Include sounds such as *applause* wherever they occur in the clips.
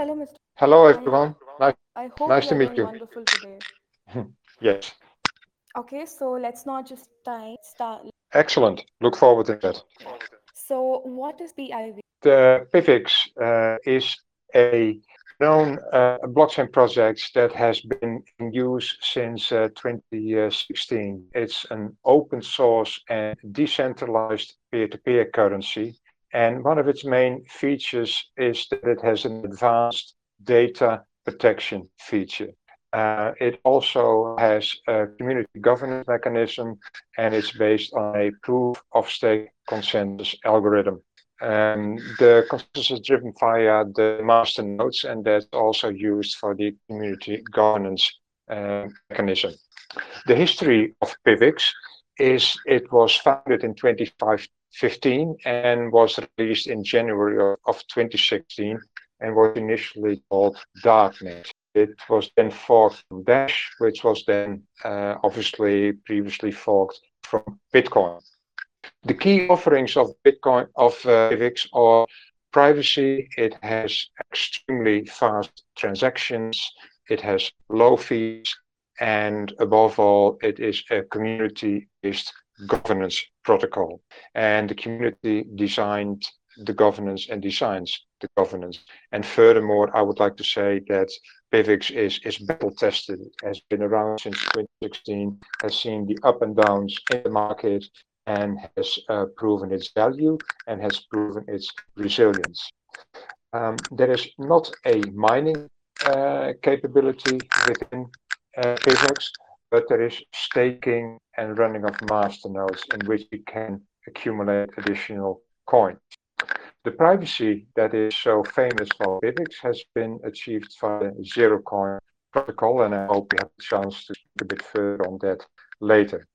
Hello, Mr. Hello, everyone. Nice, I hope nice to meet you. wonderful today. Yes, Okay, so let's not just time start. excellent. Look forward to that. So, what is PIV? The PIVX uh, is a known uh, blockchain project that has been in use since uh, 2016. It's an open source and decentralized peer-to-peer currency. And one of its main features is that it has an advanced data protection feature. Uh, it also has a community governance mechanism and it's based on a proof of stake consensus algorithm. Um, the consensus is driven via the master nodes, and that's also used for the community governance uh, mechanism. The history of PIVX is it was founded in 2015 and was released in January of, of 2016 and was initially called Darknet. It was then forked from Dash, which was then uh, obviously previously forked from Bitcoin. The key offerings of Bitcoin of uh, are privacy. It has extremely fast transactions. It has low fees, and above all, it is a community-based governance protocol. And the community designed the governance and designs the governance. And furthermore, I would like to say that PIVX is, is battle tested, has been around since 2016, has seen the up and downs in the market, and has uh, proven its value and has proven its resilience. Um, there is not a mining uh, capability within uh, PIVX, but there is staking and running of masternodes in which you can accumulate additional coins. The privacy that is so famous for PIVX has been achieved via Zerocoin protocol, and I hope we have a chance to speak a bit further on that later.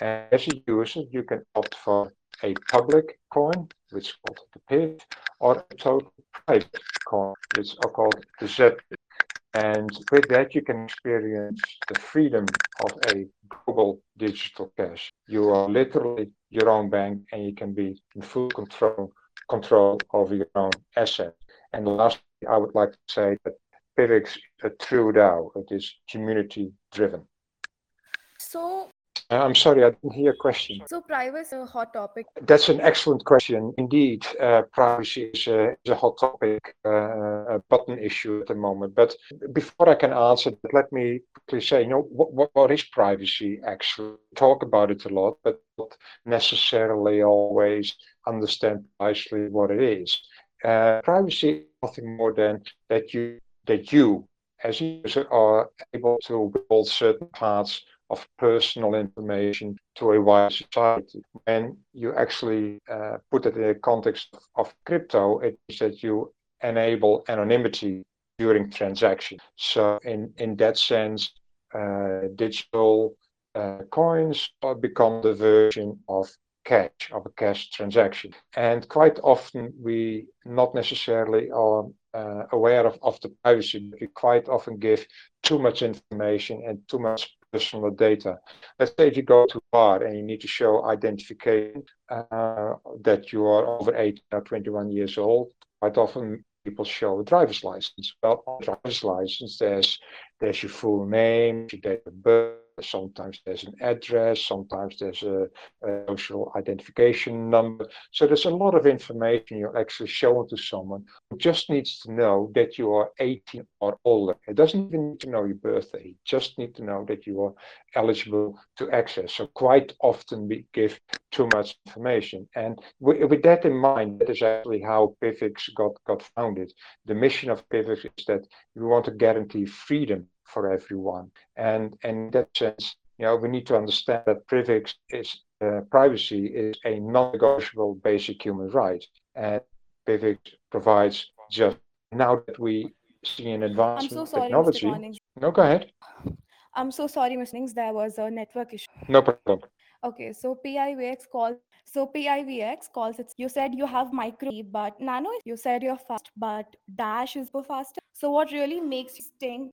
And as a user, you can opt for a public coin, which is called the PIV, or a total private coin, which is called the ZPIV. And with that, you can experience the freedom of a global digital cash. You are literally your own bank and you can be in full control control over your own asset. And lastly, I would like to say that PIVX is a true DAO. It is community driven. So, I'm sorry, I didn't hear a question. so privacy is a hot topic. That's an excellent question. Indeed, uh, privacy is a, is a hot topic, uh, a button issue at the moment. But before I can answer let me quickly say, you know, what, what, what is privacy actually? We talk about it a lot, but not necessarily always understand precisely what it is. Uh, privacy is nothing more than that you that you as a user are able to build certain parts of personal information to a wider society. When you actually uh, put it in the context of, crypto, it is that you enable anonymity during transaction. So in, in that sense, uh, digital uh, coins become the version of cash, of a cash transaction. And quite often we not necessarily are uh, aware of, of the privacy, we quite often give too much information and too much personal data. Let's say if you go to bar and you need to show identification uh, that you are over 18 or 21 years old, quite often people show a driver's license. Well, on driver's license, there's there's your full name, your date of birth, sometimes there's an address, sometimes there's a, a, social identification number. So there's a lot of information you're actually showing to someone who just needs to know that you are 18 or older. It doesn't even need to know your birthday, it just need to know that you are eligible to access. So quite often we give too much information. And with, with that in mind, that is actually how PIVX got, got founded. The mission of PIVX is that we want to guarantee freedom for everyone. And, and in that sense, you know, we need to understand that PIVX is uh, privacy is a non-negotiable basic human right, and PIVX provides just now that we see an advancement I'm so sorry, technology. No, go ahead. I'm so sorry, Mr. Connings. There was a network issue. No problem. Okay, so PIVX calls. So PIVX calls it. You said you have micro, but nano. You said you're fast, but dash is faster. So what really makes you sting?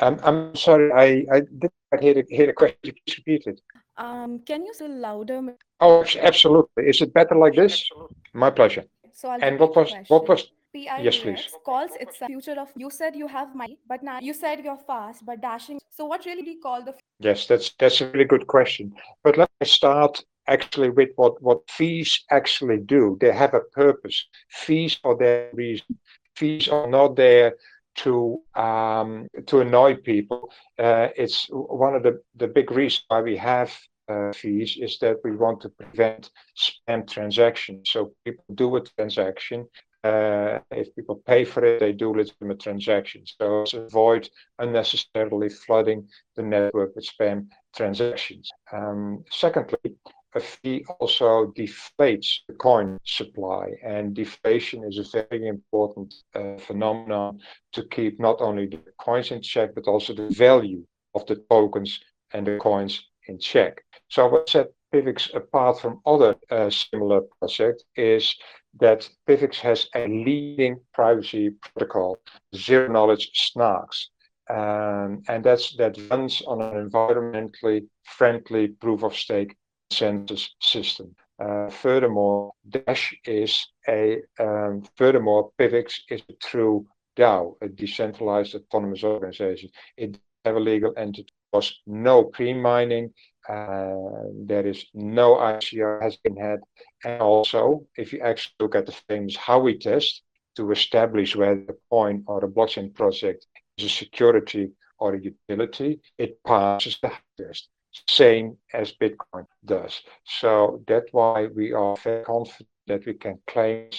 I'm, I'm sorry, I, I didn't hear the, hear the question. Please repeat it. Um, can you still louder? Oh, absolutely. Is it better like this? My pleasure. So I'll And what the was what was Yes, please. Calls itself future of. You said you have money, but now you said you're fast, but dashing. So what really do you call the Yes, that's that's a really good question. But let me start actually with what what fees actually do. They have a purpose. Fees are their reason. Fees are not there to um, to annoy people. Uh, it's one of the the big reasons why we have uh, fees is that we want to prevent spam transactions. So people do a transaction. Uh, if people pay for it, they do legitimate transactions. So avoid unnecessarily flooding the network with spam transactions. Um, secondly, a fee also deflates the coin supply, and deflation is a very important uh, phenomenon to keep not only the coins in check but also the value of the tokens and the coins in check. So what set PIVX apart from other uh, similar projects is that PIVX has a leading privacy protocol, zero knowledge SNARKs. Um, and that's that runs on an environmentally friendly proof of stake consensus system. Uh, furthermore, Dash is a um, furthermore PIVX is a true DAO, a decentralized autonomous organization. It have a legal entity. There was no pre-mining. Uh, there is no ICO has been had. And also, if you actually look at the famous Howey test to establish whether the coin or a blockchain project is a security or a utility, it passes the test same as Bitcoin does. So that's why we are very confident that we can claim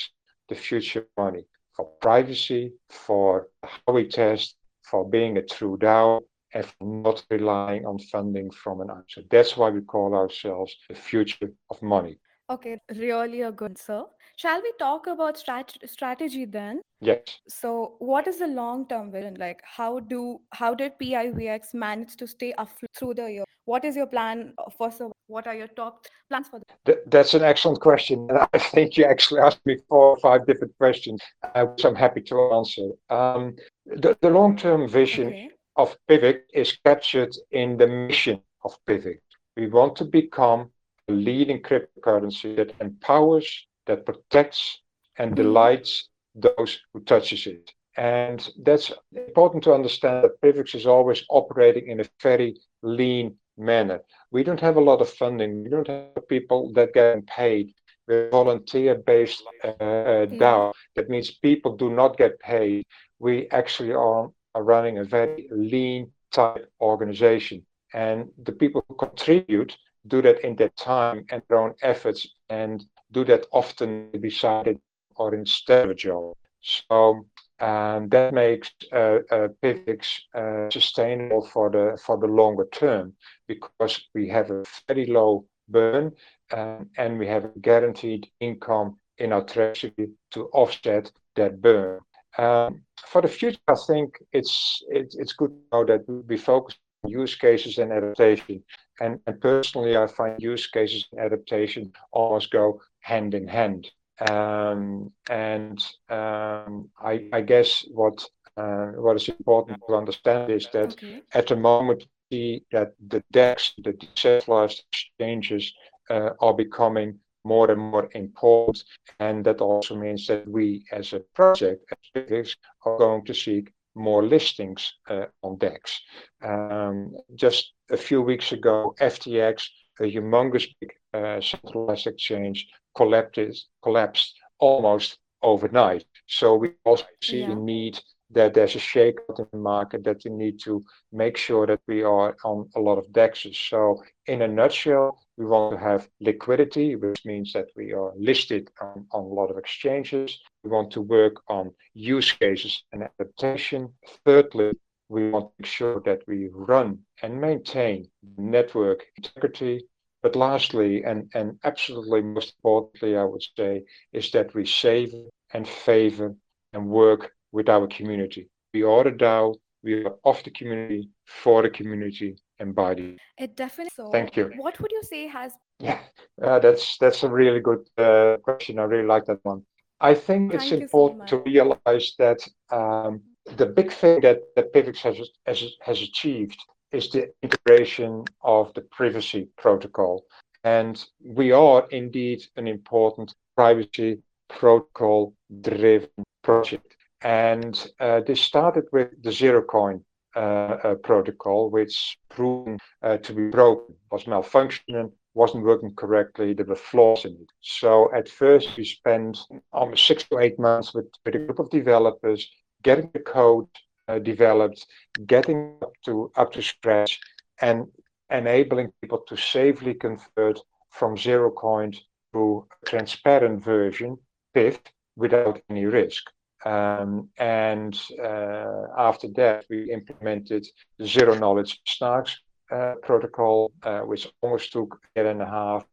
the future money for privacy, for Howey test, for being a true DAO, and for not relying on funding from an answer. That's why we call ourselves the future of money. Okay, really a good answer. Shall we talk about strat- strategy then? Yes. So, what is the long-term vision? Like, how do how did PIVX manage to stay afloat through the year? What is your plan for so? What are your top plans for? The- Th- that's an excellent question, and I think you actually asked me four or five different questions, uh, which I'm happy to answer. Um, the, the long-term vision okay. of PIVX is captured in the mission of PIVX. We want to become a leading cryptocurrency that empowers, that protects, and delights those who touches it. And that's important to understand that Pivx is always operating in a very lean manner. We don't have a lot of funding. We don't have people that get paid. We're volunteer-based uh, DAO. That means people do not get paid. We actually are, are running a very lean type organization. And the people who contribute do that in their time and their own efforts and do that often beside it or instead of a job. So um, that makes uh, uh, PIVX uh, sustainable for the for the longer term because we have a very low burn um, and we have a guaranteed income in our treasury to offset that burn. Um, for the future, I think it's it, it's good to know that we focus use cases and adaptation. And, and personally, I find use cases and adaptation almost go hand in hand. Um, and um, I, I, guess what uh, what is important to understand is that okay. at the moment see that the DEX, the decentralized exchanges, uh, are becoming more and more important, and that also means that we, as a project, as are going to seek more listings uh, on DEX. Um, just a few weeks ago, FTX, a humongous big uh, centralized exchange, collapsed, collapsed almost overnight. So we also see Yeah. the need that there's a shakeout in the market, that we need to make sure that we are on a lot of DEXs. So in a nutshell, we want to have liquidity, which means that we are listed on, on a lot of exchanges. We want to work on use cases and adaptation. Thirdly, we want to make sure that we run and maintain network integrity. But lastly, and, and absolutely most importantly, I would say, is that we save and favor and work with our community. We are the DAO, we are of the community, for the community, the. It definitely. So, Thank you. What would you say has? Yeah, uh, that's that's a really good uh, question. I really like that one. I think it's Thank so important to realize that um, the big thing that that Pivx has, has has achieved is the integration of the privacy protocol, and we are indeed an important privacy protocol driven project. And uh, this started with the Zerocoin protocol, which proved uh, to be broken, was malfunctioning, wasn't working correctly, there were flaws in it. So at first we spent almost six to eight months with, with a group of developers getting the code uh, developed, getting up to up to scratch, and enabling people to safely convert from Zerocoin to a transparent version, PIV, without any risk. Um, and uh, after that, we implemented zero knowledge snarks uh, protocol, uh, which almost took a year and a half.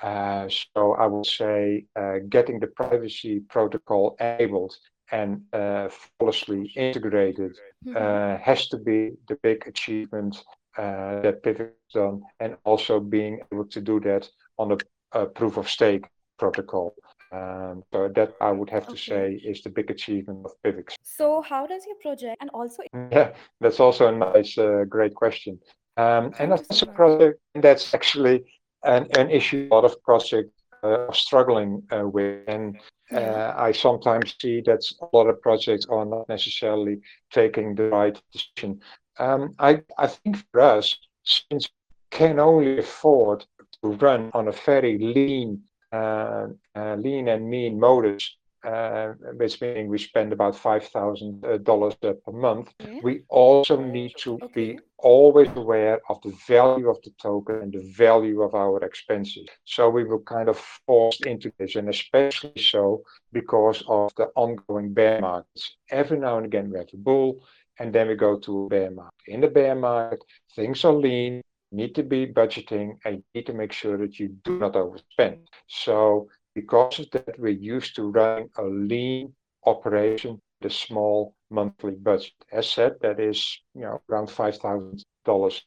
Uh, so I would say uh, getting the privacy protocol enabled and uh, flawlessly integrated mm-hmm. has to be the big achievement that Pivot done, and also being able to do that on a proof of stake protocol. Um, so that I would have to say is the big achievement of PIVX. So how does your project and also *laughs* yeah, that's also a nice, uh, great question. Um, and that's a project that's actually an, an issue a lot of projects uh, are struggling uh, with. And uh, I sometimes see that a lot of projects are not necessarily taking the right decision. Um, I, I think for us, since can only afford to run on a very lean Uh, uh, lean and mean modus, uh, which meaning we spend about $5,000 uh, per month, okay. we also need to okay. be always aware of the value of the token and the value of our expenses. So we were kind of forced into this, and especially so because of the ongoing bear markets. Every now and again, we have a bull, and then we go to a bear market. In the bear market, things are lean, need to be budgeting and need to make sure that you do not overspend. So because of that, we're used to running a lean operation the small monthly budget. As said, that is you know around five thousand uh, dollars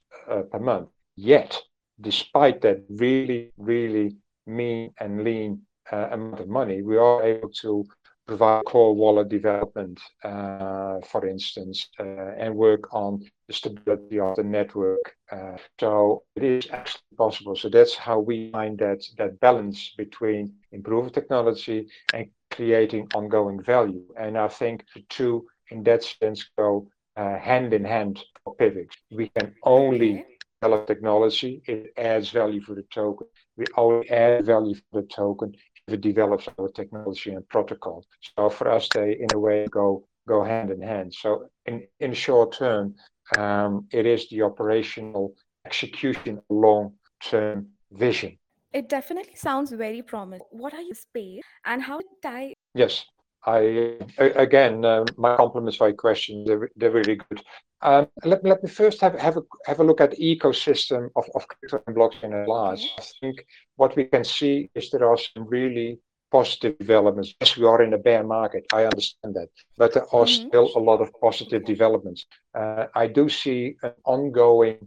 per month. Yet, despite that really, really mean and lean uh, amount of money, we are able to provide core wallet development, uh, for instance, uh, and work on the stability of the network. Uh, so it is actually possible. So that's how we find that that balance between improving technology and creating ongoing value. And I think the two, in that sense, go uh, hand in hand for PIVX. We can only develop technology; it adds value for the token. We only add value for the token develops our technology and protocol. So for us, they in a way go go hand in hand. So in in short term, um, it is the operational execution long term vision. It definitely sounds very promising. What are you space and how tie? Yes, I again, uh, my compliments for your question. They're, they're really good. Um, let, let me first have, have, a, have a look at the ecosystem of, of crypto and blockchain at large. I think what we can see is there are some really positive developments. Yes, we are in a bear market. I understand that, but there are mm-hmm. still a lot of positive developments. Uh, I do see an ongoing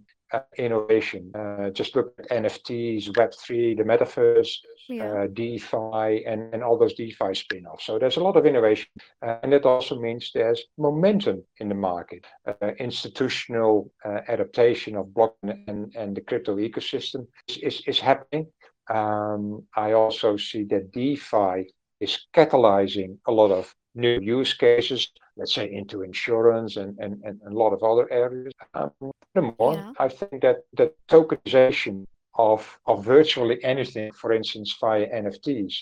innovation. Uh, just look at NFTs, Web3, the metaverse, yeah. uh, DeFi, and, and all those DeFi spin offs. So there's a lot of innovation. Uh, and that also means there's momentum in the market. Uh, institutional uh, adaptation of blockchain and, and the crypto ecosystem is, is, is happening. Um, I also see that DeFi is catalyzing a lot of new use cases, let's say into insurance and, and, and a lot of other areas. Um, furthermore, yeah. I think that the tokenization of, of virtually anything, for instance, via NFTs,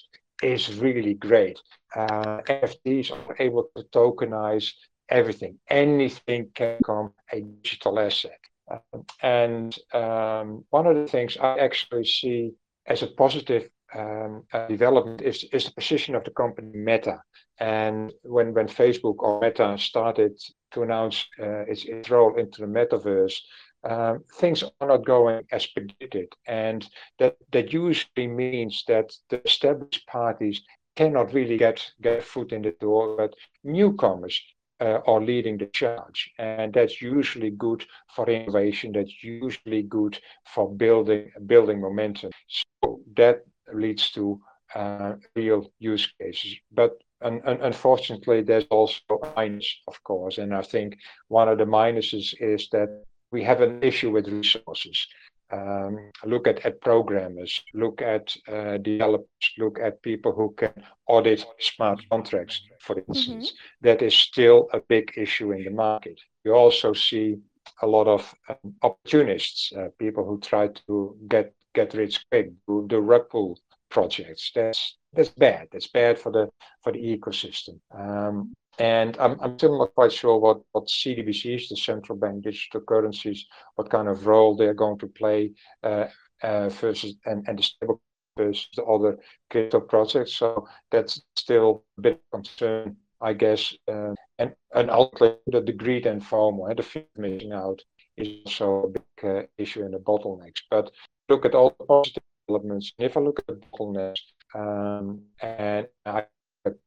is really great. Uh, NFTs are able to tokenize everything. Anything can become a digital asset. Um, and um, one of the things I actually see as a positive um, uh, development is, is the position of the company Meta. And when, when Facebook or Meta started to announce uh, its, its role into the metaverse, um, things are not going as predicted. And that, that usually means that the established parties cannot really get, get foot in the door, but newcomers uh, are leading the charge. And that's usually good for innovation, that's usually good for building, building momentum. So that leads to uh, real use cases. But un- un- unfortunately, there's also minus, of course. And I think one of the minuses is that we have an issue with resources. um, look at, at programmers, look at uh, developers, look at people who can audit smart contracts, for instance. Mm-hmm. That is still a big issue in the market. You also see a lot of um, opportunists, uh, people who try to get get rich quick, do the rug pull projects. That's that's bad. That's bad for the for the ecosystem. Um, and I'm, I'm still not quite sure what, what CBDCs, the central bank digital currencies, what kind of role they're going to play uh, uh, versus and, and the stable versus the other crypto projects. So that's still a bit of concern, I guess. Uh, and and ultimately, the, the greed and FOMO, and the fear of missing out, is also a big uh, issue in the bottlenecks. But look at all the positive developments. If I look at the bottlenecks, um, and I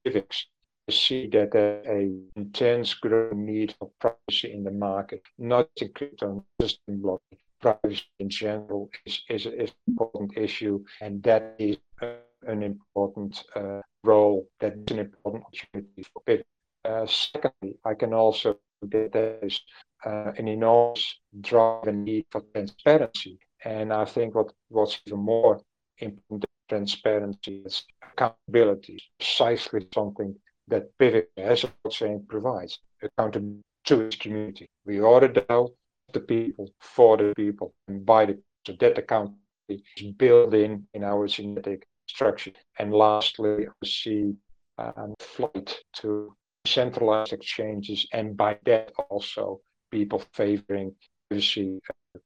civics, see that there's a intense growing need for privacy in the market, not in crypto, just in blockchain. Privacy in general is, is, is an important issue, and that is an important uh, role, that is an important opportunity for people. Uh, secondly, I can also that there is uh, an enormous drive and need for transparency. And I think what what's even more important transparency is accountability, precisely something that Pivot, as I was saying, provides accountability to its community. We are DAO, the people, for the people, and by the. So that accountability is built in in our genetic structure. And lastly, I see um, flight to centralized exchanges, and by that also people favoring privacy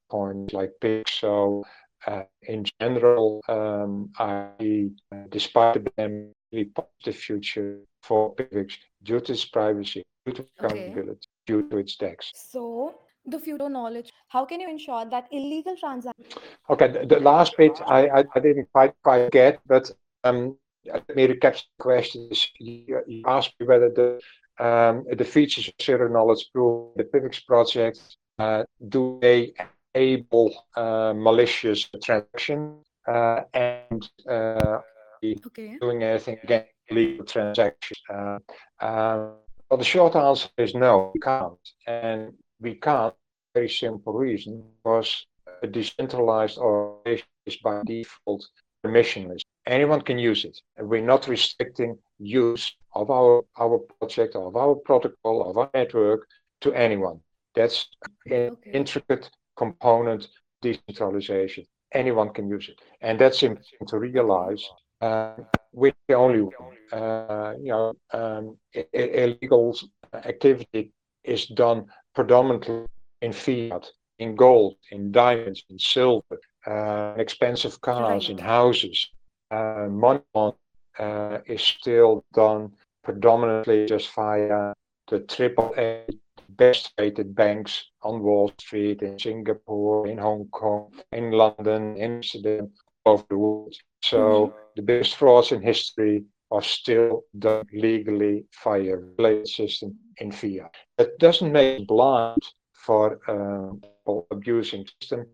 points like PIVX. So uh, in general, um, I, despite the positive future for PIVX due to its privacy, due to accountability, okay. due to its tax. So the future knowledge, how can you ensure that illegal transactions? Okay, the, the last bit I, I, I, didn't quite quite get, but um, let me recap the questions. You, you asked me whether the um, the features of zero knowledge proof, the PIVX project, uh, do they enable uh, malicious transaction uh, and uh, okay. doing anything against legal transactions? Uh, um, well, the short answer is no, we can't. And we can't, very simple reason, because a decentralized organization is by default permissionless. Anyone can use it. And we're not restricting use of our, our project, of our protocol, of our network to anyone. That's an okay. intricate component decentralization. Anyone can use it. And that's important to realize uh, we're the only one. Uh, you know, um, illegal activity is done predominantly in fiat, in gold, in diamonds, in silver, uh, expensive cars, right. in houses. Uh, money uh, is still done predominantly just via the triple A best rated banks on Wall Street, in Singapore, in Hong Kong, in London, in Amsterdam, over the world. So the biggest frauds in history are still done legally via a system in fiat. That doesn't make blind for um, abusing system.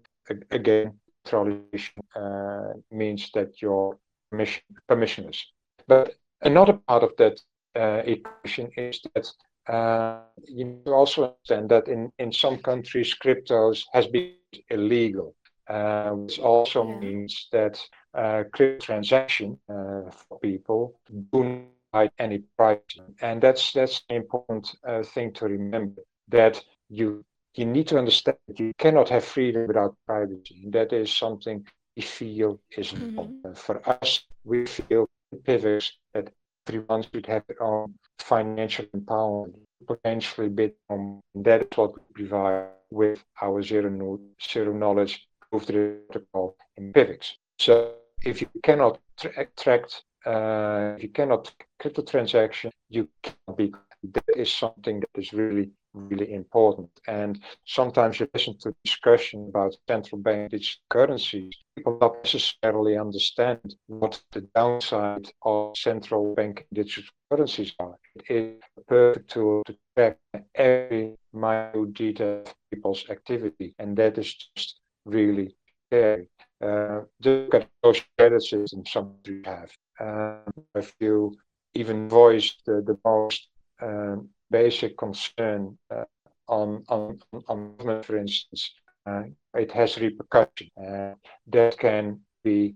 Again, tradition uh, means that you're permission, permissionless. But another part of that uh, equation is that uh, you also understand that in, in some countries, cryptos has been illegal, uh, which also yeah. means that uh, crypto transaction uh, for people do not hide any privacy, and that's that's an important uh, thing to remember. That you you need to understand that you cannot have freedom without privacy. And that is something we feel is mm-hmm. For us, we feel pivots that everyone should have their own financial empowerment, potentially bit on that what we provide with our zero, zero knowledge proof protocol in PIVX. So if you cannot tra- track, uh, if you cannot crypto transaction, you can't be. That is something that is really really important. And sometimes you listen to discussion about central bank digital currencies, people don't necessarily understand what the downside of central bank digital currencies are. It is a perfect tool to track every minute detail of people's activity, and that is just really scary. Uh, look at social credit systems some have. Um, if you even voice the, the most um, basic concern uh, on, on, on for instance, uh, it has repercussion. Uh, that can be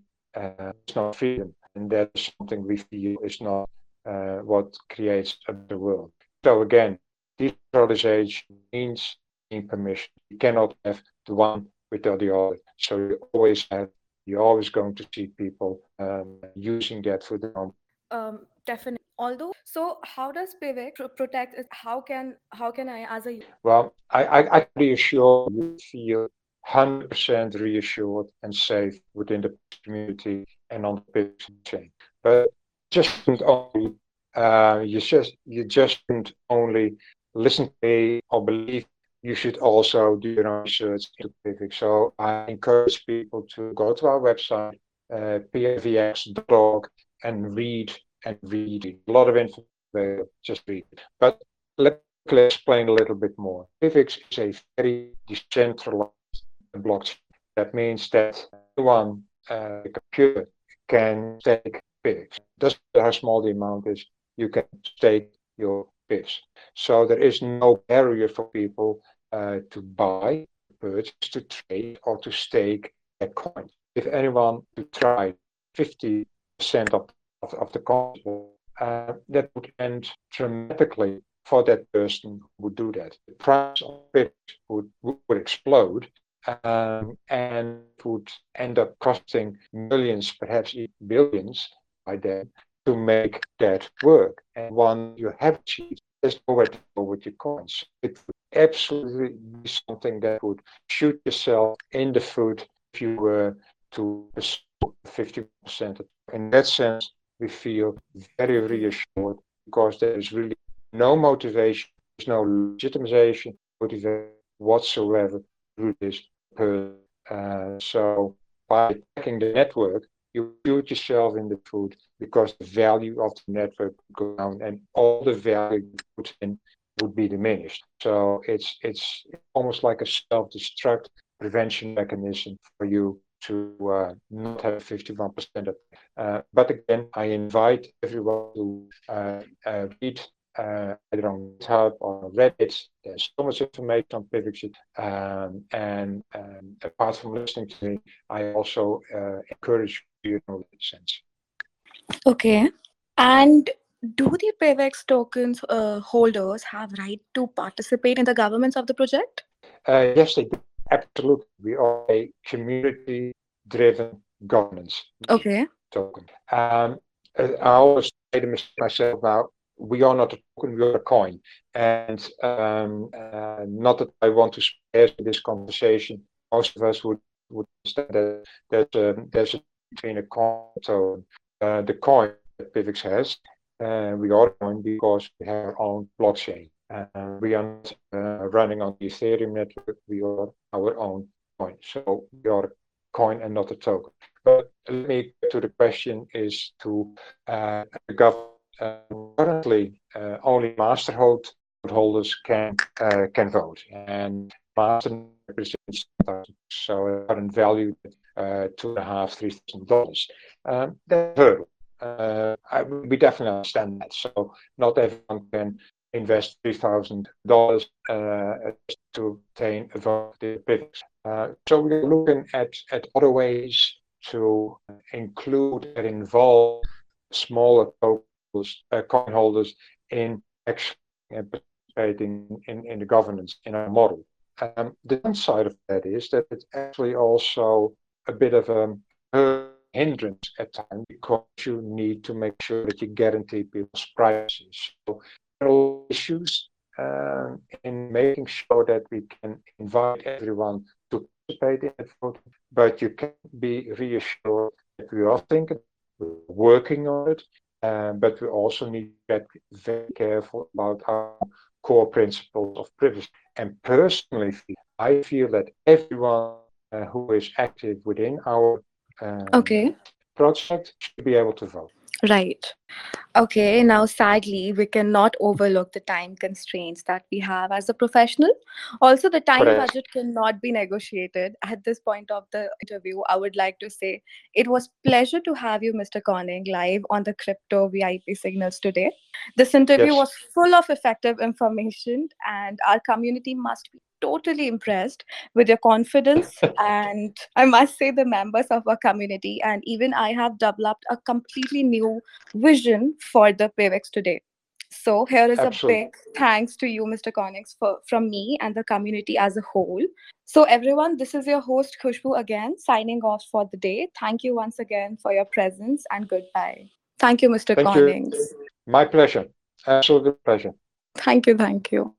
not freedom, and that's something we feel is not what creates better world. So again, decentralization means in permission. You cannot have the one without the other. So you always have you're always going to see people um, using that for own. Um, definitely. Although, so how does PIVX protect? How can how can I as a well, I I, I reassure you feel 100% reassured and safe within the community and on the PIVX chain. But just only uh, you just you just don't only listen to me or believe you should also do your own research into PIVX. So I encourage people to go to our website, uh, pivx.org, and read and read a lot of information. Just read. But let me explain a little bit more. PIVX is a very decentralized blockchain. That means that anyone, uh, computer, can stake PIVX. Doesn't matter how small the amount is, you can stake your PIVs. So there is no barrier for people uh, to buy, purchase, to trade, or to stake a coin. If anyone to try 50% of, of, of the coin, uh, that would end dramatically for that person who would do that. The price of it would, would explode um, and would end up costing millions, perhaps even billions by then to make that work. And once you have achieved, there's nowhere to go with your coins. It would absolutely be something that would shoot yourself in the foot if you were to 50%. In that sense, we feel very reassured because there is really no motivation, there's no legitimization, motivation whatsoever through this person. Uh, so by attacking the network, you shoot yourself in the foot because the value of the network would go down and all the value put in would be diminished. So it's it's almost like a self-destruct prevention mechanism for you to uh, not have 51%. Of, uh, but again, I invite everyone to uh, uh read uh, either on GitHub or Reddit. There's so much information on PIVX. Um, and um, apart from listening to me, I also uh, encourage you in that sense. Okay. And do the PIVX tokens uh, holders have right to participate in the governance of the project? Uh, yes, they do. Absolutely. We are a community-driven governance okay. token. Um, I always say to myself now, we are not a token, we are a coin. And um, uh, not that I want to spare this conversation. Most of us would, would understand that there's a, there's a between a coin so uh, the coin that PIVX has uh, we are coin because we have our own blockchain. Uh, we are not uh, running on the Ethereum network. We are our own coin. So we are a coin and not a token. But let me get to the question is to uh, the government. Uh, currently, uh, only masternode holders can can vote, and master represents so current value two and a half, three thousand dollars. Um, that's hurdle uh, I, we definitely understand that. So not everyone can invest three thousand uh, dollars to obtain a vote uh, so we're looking at at other ways to include and involve smaller tokens, uh, coin holders in actually participating in, in the governance in our model. Um, the downside of that is that it's actually also a bit of a hindrance at times because you need to make sure that you guarantee people's privacy. So are issues uh, in making sure that we can invite everyone to participate in the voting, but you can be reassured that we are thinking, we're working on it, uh, but we also need to get very careful about our core principles of privacy. And personally, I feel that everyone uh, who is active within our um, okay. project should be able to vote. Right. Okay. Now, sadly, we cannot overlook the time constraints that we have as a professional. Also, the time Correct. budget cannot be negotiated. At this point of the interview, I would like to say it was pleasure to have you, Mr. Koning, live on the Crypto VIP Signals today. This interview Yes. was full of effective information, and our community must be totally impressed with your confidence *laughs* and I must say the members of our community. And even I have developed a completely new vision for the PIVX today. So here is Absolutely. a big thanks to you, Mr. Connix, for from me and the community as a whole. So everyone, this is your host Khushbu again, signing off for the day. Thank you once again for your presence and goodbye. Thank you, Mr. Thank you. My pleasure. Absolute pleasure. Thank you, thank you.